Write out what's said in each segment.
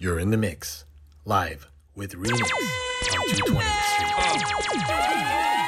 You're in the mix, live with Remix on 220.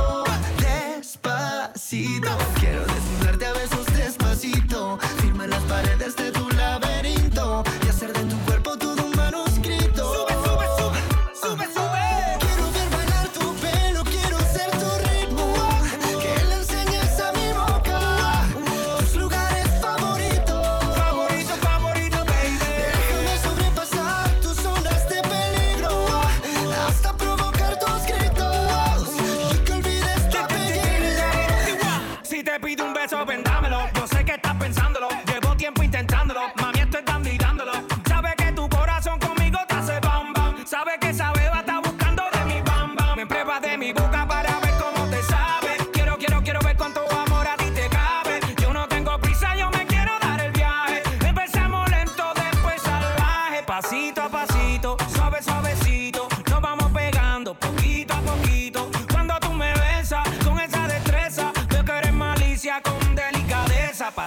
Quiero desnudarte a besos despacito. Firme las paredes de tu pido un beso bendito.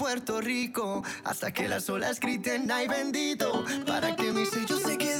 Puerto Rico hasta que las olas griten ay bendito para que mi sello se quede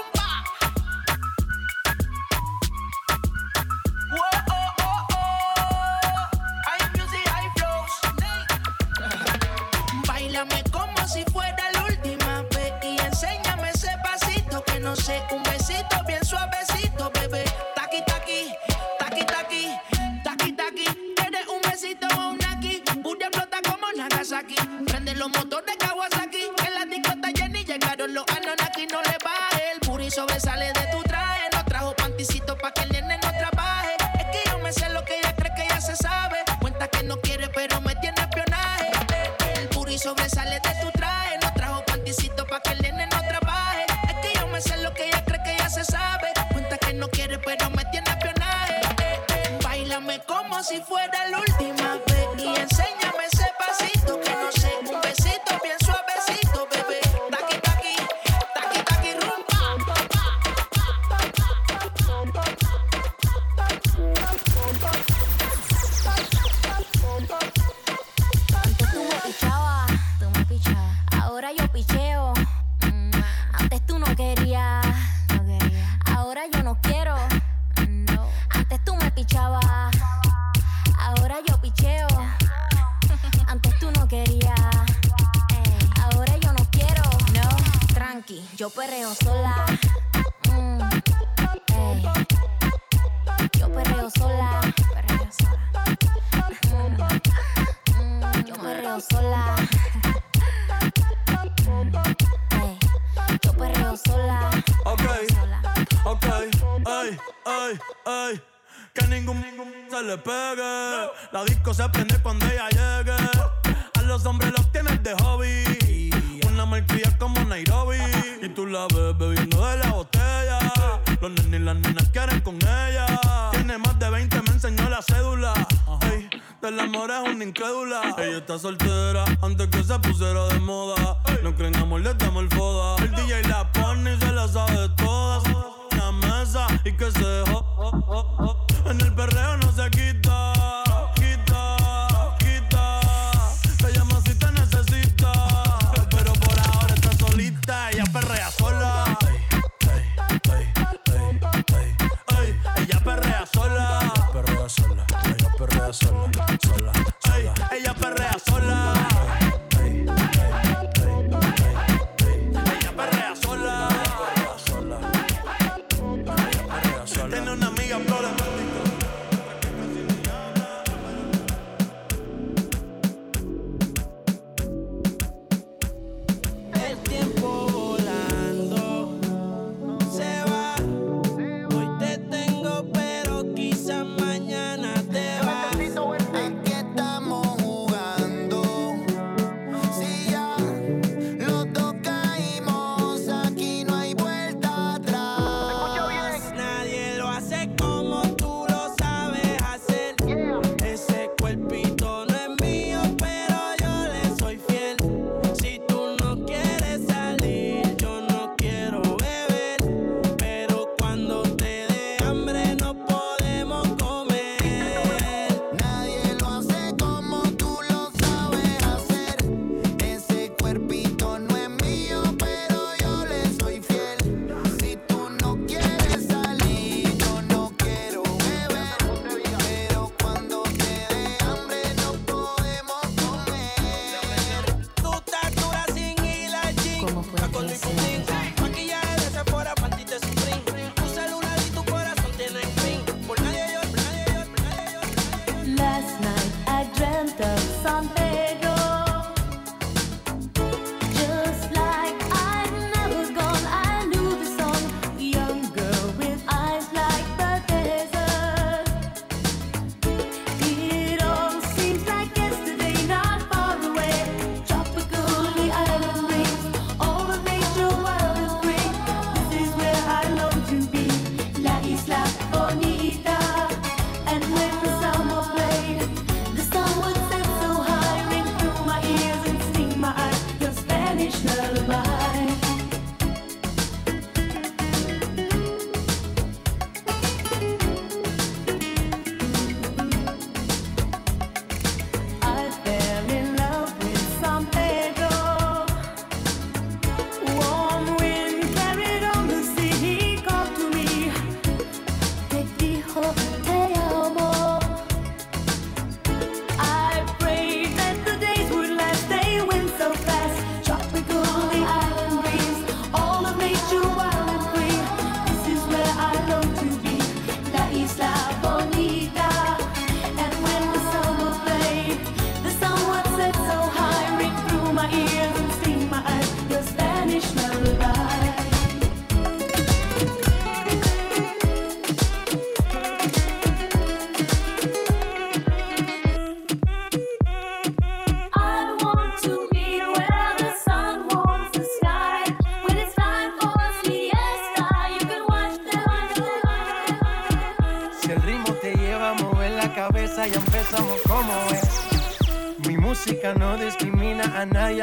Sobresale de tu traje. No trajo panticito pa' que perreo sola. Mm, ey. Yo perreo sola. Perreo sola. Mm, yo perreo sola. Ey, yo perreo sola. Ok, ok, ay, ay, ay. Que ningún, ningún se le pegue. La disco se prende cuando ella llegue. A los hombres los tienes de hobby. Una como Nairobi. Y tú la ves bebiendo de la botella. Los nenes y las nenas quieren con ella. Tiene más de 20, me enseñó la cédula. Ey, del amor es una incrédula. Ella está soltera antes que se pusiera de moda. No creen amor, le damos el foda. El DJ la pone y se la sabe todas. La mesa y que se jo. En el perreo no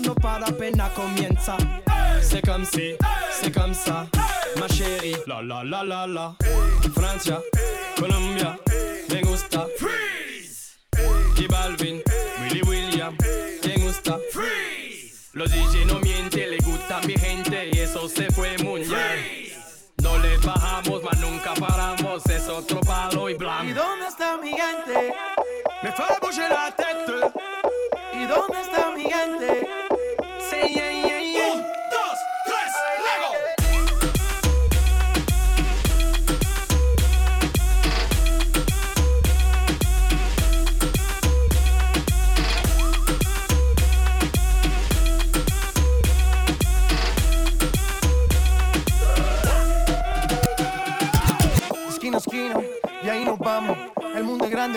No para, apenas comienza. C'est comme si, c'est comme ça, ma chérie. La la la la la. Francia, Colombia, me gusta. Freeze. Y Balvin, Willy William, me gusta. Freeze. Los DJ no mienten, le gusta mi gente y eso se fue muy bien. No le bajamos, mas nunca paramos, es otro palo y blanco. ¿Y dónde está mi gente?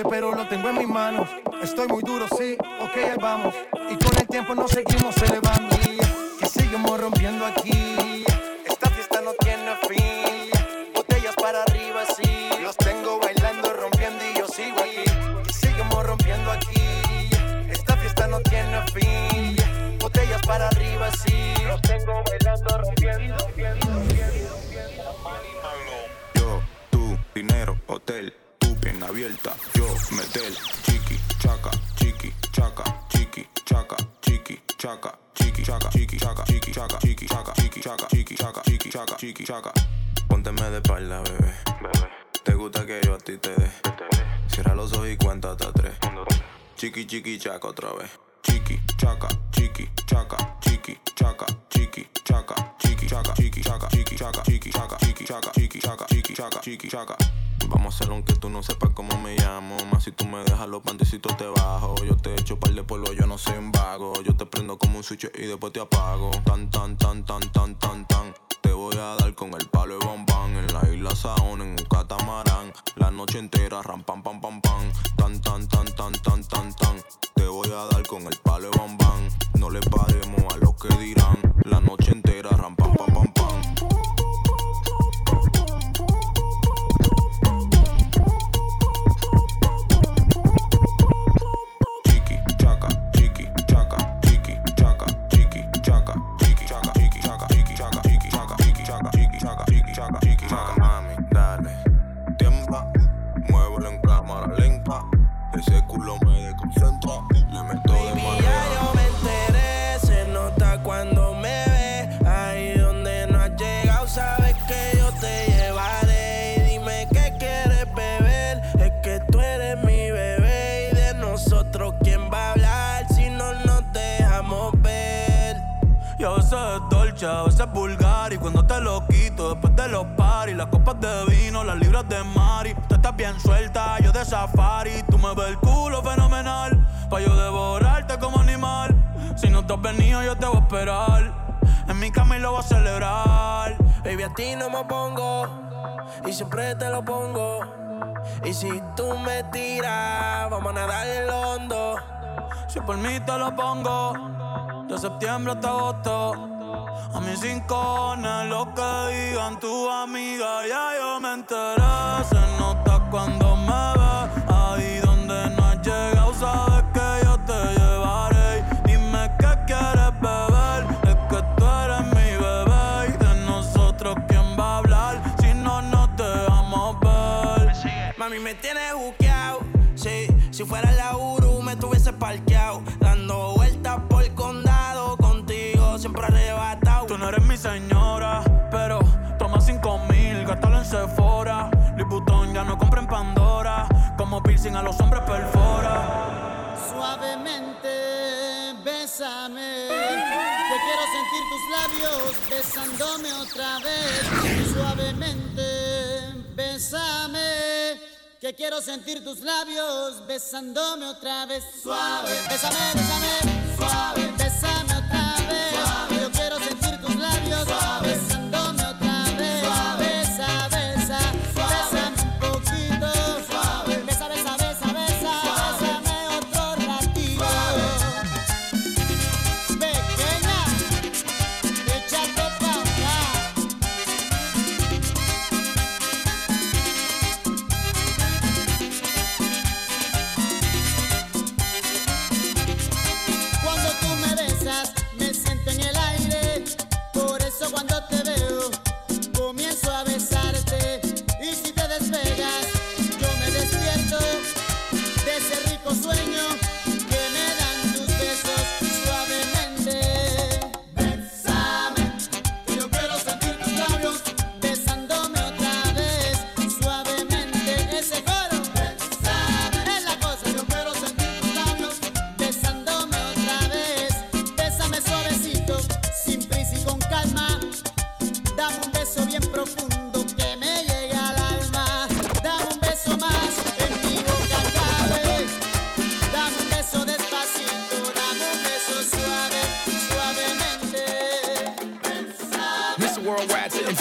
Pero lo tengo en mis manos. Estoy muy duro, sí, ok, vamos. Y con el tiempo nos seguimos elevando. Y seguimos rompiendo aquí. Esta fiesta no tiene fin. Botellas para arriba, sí. Los tengo bailando, rompiendo y yo sigo aquí. Y seguimos rompiendo aquí. Esta fiesta no tiene fin. Botellas para arriba, sí. Los tengo bailando, abierta. Yo, metel, chiqui, chaca, chiqui, chaca, chiqui, chaca, chiqui, chaca, chiqui, chaca, chiqui, chaca, chiqui, chaca, chiqui, chaca, chiqui, chaca, chiqui, chaca, chiqui, chaca, chiqui, chaca. Pónteme de espalda, bebé. Bebé. Te gusta que yo a ti te dé. Cierra los ojos y cuéntate a tres. Chiqui, chiqui, chaca otra vez. Chiqui, chaca, chiqui, chaca, chiqui, chaca, chiqui, chaca, chiqui, Vamos a hacerlo aunque tú no sepas cómo me llamo. Más si tú me dejas los pantecitos te bajo. Yo te echo par de polvo, yo no soy un vago. Yo te prendo como un switch y después te apago. Tan, tan, tan, tan, tan, tan, tan. Te voy a dar con el palo de bombán. En la isla Saón, en un catamarán. La noche entera, ram, pam, pam, pam, pam. Tan, tan, tan, tan, tan, tan, tan. Te voy a dar con el palo de bombán. No le paremos a los que dirán. La noche entera, me desconcentra, le meto de Baby, ya yo me enteré, se nota cuando me ve. Ahí donde no has llegado, sabes que yo te llevaré. Y dime qué quieres beber, es que tú eres mi bebé. Y de nosotros, ¿quién va a hablar si no nos dejamos ver? Y a veces es dolce, a veces es vulgar. Y cuando te lo quito, después de los paris, las copas de vino, las libras de Mari. Estás bien suelta, yo de safari. Tú me ves el culo fenomenal, pa' yo devorarte como animal. Si no te has venido, yo te voy a esperar. En mi cama y lo voy a celebrar. Baby, a ti no me pongo, y siempre te lo pongo. Y si tú me tiras, vamos a nadar el hondo. Si por mí te lo pongo, de septiembre hasta agosto. A mis cinco lo que digan tu amiga, ya yo me enteré. Se nota cuando me ve, ahí donde no has llegado, sabes que yo te llevaré. Dime qué quieres beber, es que tú eres mi bebé. Y de nosotros, ¿quién va a hablar si no nos dejamos ver? Mami, me tienes buqueado. Sí, si fuera la Uru, me tuviese parqueado. Dando vueltas por el condado. Contigo siempre arrebatado. Señora, pero toma cinco mil, gástalo en Sephora. Louis Vuitton ya no compra en Pandora. Como piercing a los hombres perfora. Suavemente, bésame. Que quiero sentir tus labios besándome otra vez. Suavemente, bésame. Que quiero sentir tus labios besándome otra vez. Suave, bésame, bésame. Suave, bésame otra vez. Sentir Bye.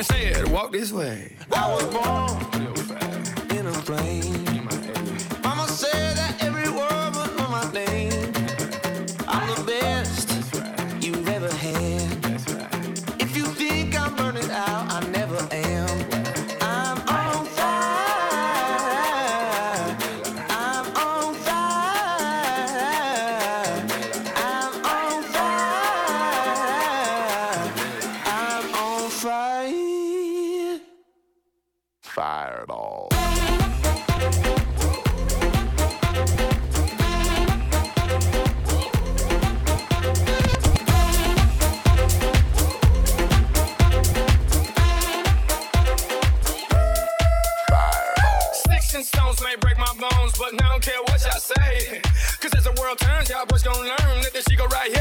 And said, Walk this way. I was born in a plane. This chico right here